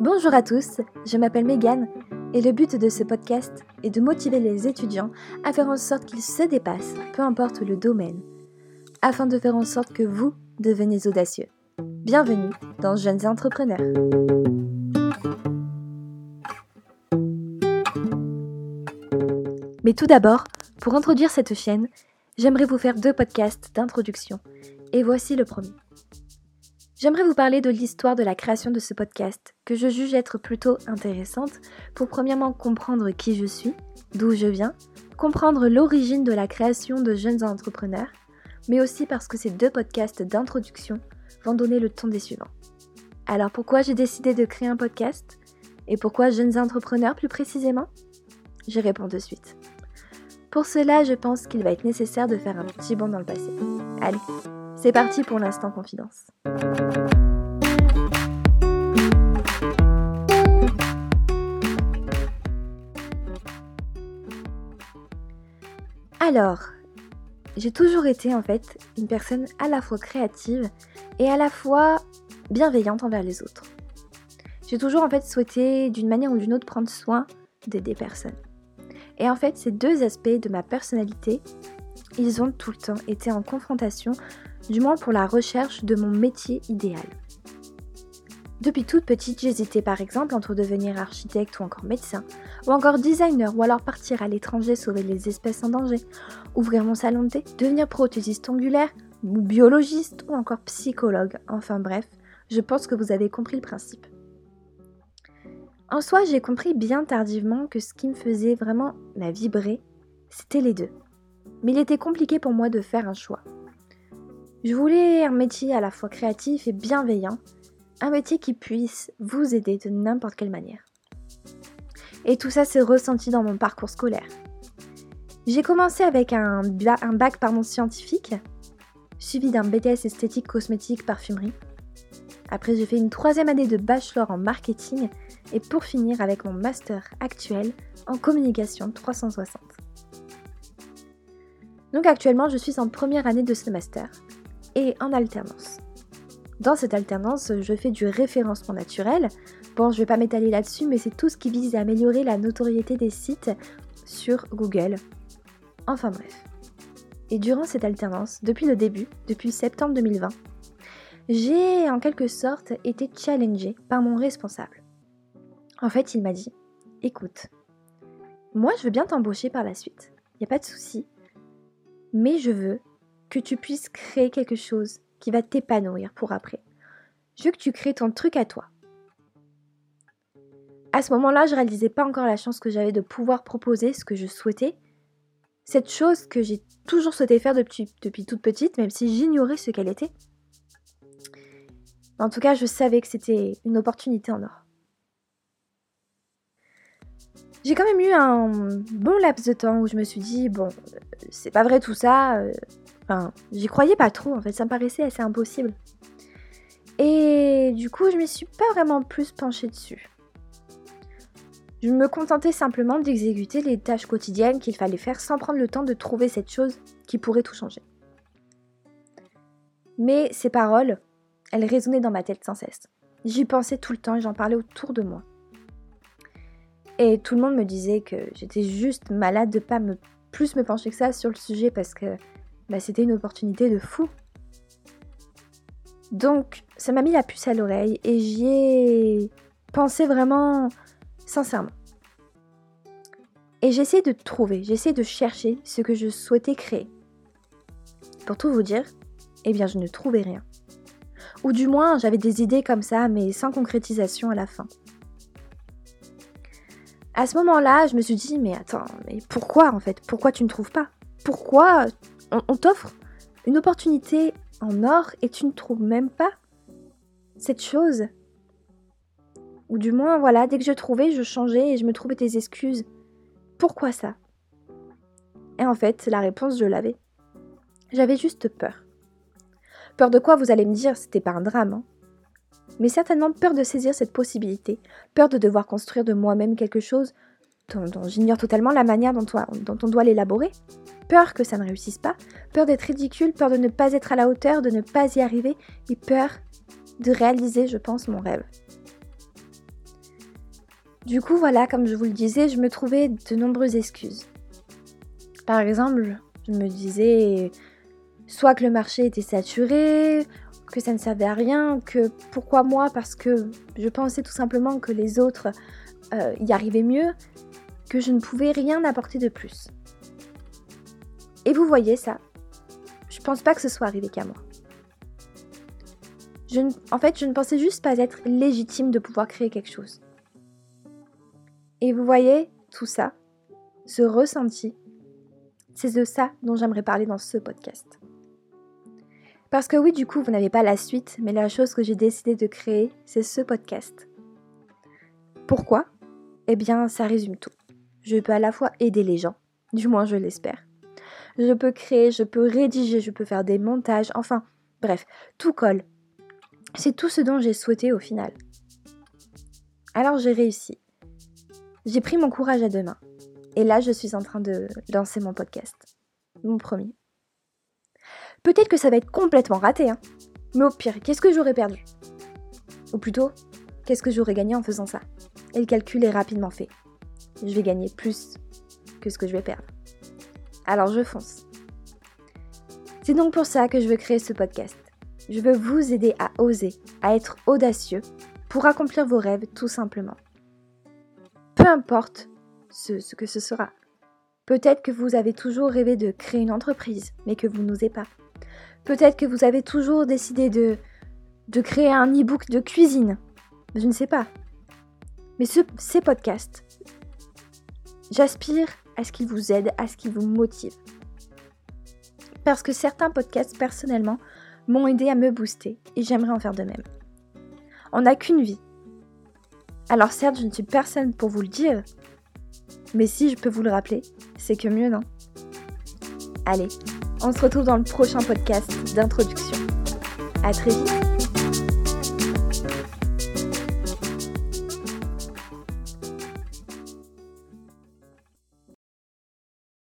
Bonjour à tous, je m'appelle Megan et le but de ce podcast est de motiver les étudiants à faire en sorte qu'ils se dépassent, peu importe le domaine, afin de faire en sorte que vous deveniez audacieux. Bienvenue dans Jeunes Entrepreneurs. Mais tout d'abord, pour introduire cette chaîne, j'aimerais vous faire deux podcasts d'introduction. Et voici le premier. J'aimerais vous parler de l'histoire de la création de ce podcast, que je juge être plutôt intéressante pour premièrement comprendre qui je suis, d'où je viens, comprendre l'origine de la création de jeunes entrepreneurs, mais aussi parce que ces deux podcasts d'introduction vont donner le ton des suivants. Alors pourquoi j'ai décidé de créer un podcast? Et pourquoi jeunes entrepreneurs plus précisément? J'y réponds de suite. Pour cela, je pense qu'il va être nécessaire de faire un petit bond dans le passé. Allez, c'est parti pour l'instant confidence. Alors, j'ai toujours été en fait une personne à la fois créative et à la fois bienveillante envers les autres. J'ai toujours en fait souhaité d'une manière ou d'une autre prendre soin d'aider personnes. Et en fait, ces deux aspects de ma personnalité, ils ont tout le temps été en confrontation, du moins pour la recherche de mon métier idéal. Depuis toute petite, j'hésitais par exemple entre devenir architecte ou encore médecin, ou encore designer, ou alors partir à l'étranger sauver les espèces en danger, ouvrir mon salon de thé, devenir prothésiste ongulaire, ou biologiste, ou encore psychologue. Enfin bref, je pense que vous avez compris le principe. En soi, j'ai compris bien tardivement que ce qui me faisait vraiment la vibrer, c'était les deux. Mais il était compliqué pour moi de faire un choix. Je voulais un métier à la fois créatif et bienveillant, un métier qui puisse vous aider de n'importe quelle manière. Et tout ça s'est ressenti dans mon parcours scolaire. J'ai commencé avec un, un bac pardon, scientifique, suivi d'un BTS esthétique cosmétique parfumerie. Après, j'ai fait une troisième année de bachelor en marketing et pour finir avec mon master actuel en communication 360. Donc actuellement, je suis en première année de ce master et en alternance. Dans cette alternance, je fais du référencement naturel. Bon, je vais pas m'étaler là-dessus, mais c'est tout ce qui vise à améliorer la notoriété des sites sur Google. Enfin bref. Et durant cette alternance, depuis le début, depuis septembre 2020, j'ai en quelque sorte été challengée par mon responsable. En fait, il m'a dit Écoute, moi je veux bien t'embaucher par la suite, il n'y a pas de souci, mais je veux que tu puisses créer quelque chose qui va t'épanouir pour après. Je veux que tu crées ton truc à toi. À ce moment-là, je réalisais pas encore la chance que j'avais de pouvoir proposer ce que je souhaitais, cette chose que j'ai toujours souhaité faire depuis, depuis toute petite, même si j'ignorais ce qu'elle était. En tout cas, je savais que c'était une opportunité en or. J'ai quand même eu un bon laps de temps où je me suis dit, bon, c'est pas vrai tout ça. Enfin, j'y croyais pas trop, en fait, ça me paraissait assez impossible. Et du coup, je m'y suis pas vraiment plus penchée dessus. Je me contentais simplement d'exécuter les tâches quotidiennes qu'il fallait faire sans prendre le temps de trouver cette chose qui pourrait tout changer. Mais ces paroles, elles résonnaient dans ma tête sans cesse. J'y pensais tout le temps et j'en parlais autour de moi. Et tout le monde me disait que j'étais juste malade de pas plus me pencher que ça sur le sujet parce que bah, c'était une opportunité de fou. Donc ça m'a mis la puce à l'oreille et j'y ai pensé vraiment sincèrement. Et j'ai essayé de trouver, j'ai essayé de chercher ce que je souhaitais créer. Pour tout vous dire, eh bien je ne trouvais rien. Ou du moins, j'avais des idées comme ça, mais sans concrétisation à la fin. À ce moment-là, je me suis dit, mais attends, mais pourquoi en fait? Pourquoi tu ne trouves pas? Pourquoi on, t'offre une opportunité en or et tu ne trouves même pas cette chose? Ou du moins, voilà, dès que je trouvais, je changeais et je me trouvais des excuses. Pourquoi ça? Et en fait, la réponse, je l'avais. J'avais juste peur. Peur de quoi vous allez me dire, c'était pas un drame. Hein. mais certainement peur de saisir cette possibilité, peur de devoir construire de moi-même quelque chose dont, j'ignore totalement la manière dont, on doit l'élaborer, peur que ça ne réussisse pas, peur d'être ridicule, peur de ne pas être à la hauteur, de ne pas y arriver, et peur de réaliser, je pense, mon rêve. Du coup, voilà, comme je vous le disais, je me trouvais de nombreuses excuses. Par exemple, je me disais soit que le marché était saturé, que ça ne servait à rien, que pourquoi moi? Parce que je pensais tout simplement que les autres euh, y arrivaient mieux, que je ne pouvais rien apporter de plus. Et vous voyez ça Je pense pas que ce soit arrivé qu'à moi. en fait, je ne pensais juste pas être légitime de pouvoir créer quelque chose. Et vous voyez, tout ça, ce ressenti, c'est de ça dont j'aimerais parler dans ce podcast. Parce que oui, du coup, vous n'avez pas la suite, mais la chose que j'ai décidé de créer, c'est ce podcast. Pourquoi? Eh bien, ça résume tout. Je peux à la fois aider les gens, du moins je l'espère. Je peux créer, je peux rédiger, je peux faire des montages, enfin, bref, tout colle. C'est tout ce dont j'ai souhaité au final. Alors j'ai réussi. J'ai pris mon courage à deux mains. Et là, je suis en train de lancer mon podcast. Mon premier. Peut-être que ça va être complètement raté, hein. Mais au pire, qu'est-ce que j'aurais perdu? Ou plutôt, qu'est-ce que j'aurais gagné en faisant ça? Et le calcul est rapidement fait. Je vais gagner plus que ce que je vais perdre. Alors je fonce. C'est donc pour ça que je veux créer ce podcast. Je veux vous aider à oser, à être audacieux pour accomplir vos rêves tout simplement. Peu importe ce, que ce sera. Peut-être que vous avez toujours rêvé de créer une entreprise, mais que vous n'osez pas. Peut-être que vous avez toujours décidé de, créer un e-book de cuisine. Je ne sais pas. Mais ces podcasts, j'aspire à ce qu'ils vous aident, à ce qu'ils vous motivent. Parce que certains podcasts, personnellement, m'ont aidé à me booster et j'aimerais en faire de même. On n'a qu'une vie. Alors certes, je ne suis personne pour vous le dire, mais si je peux vous le rappeler, c'est que mieux, non Allez, on se retrouve dans le prochain podcast d'introduction. À très vite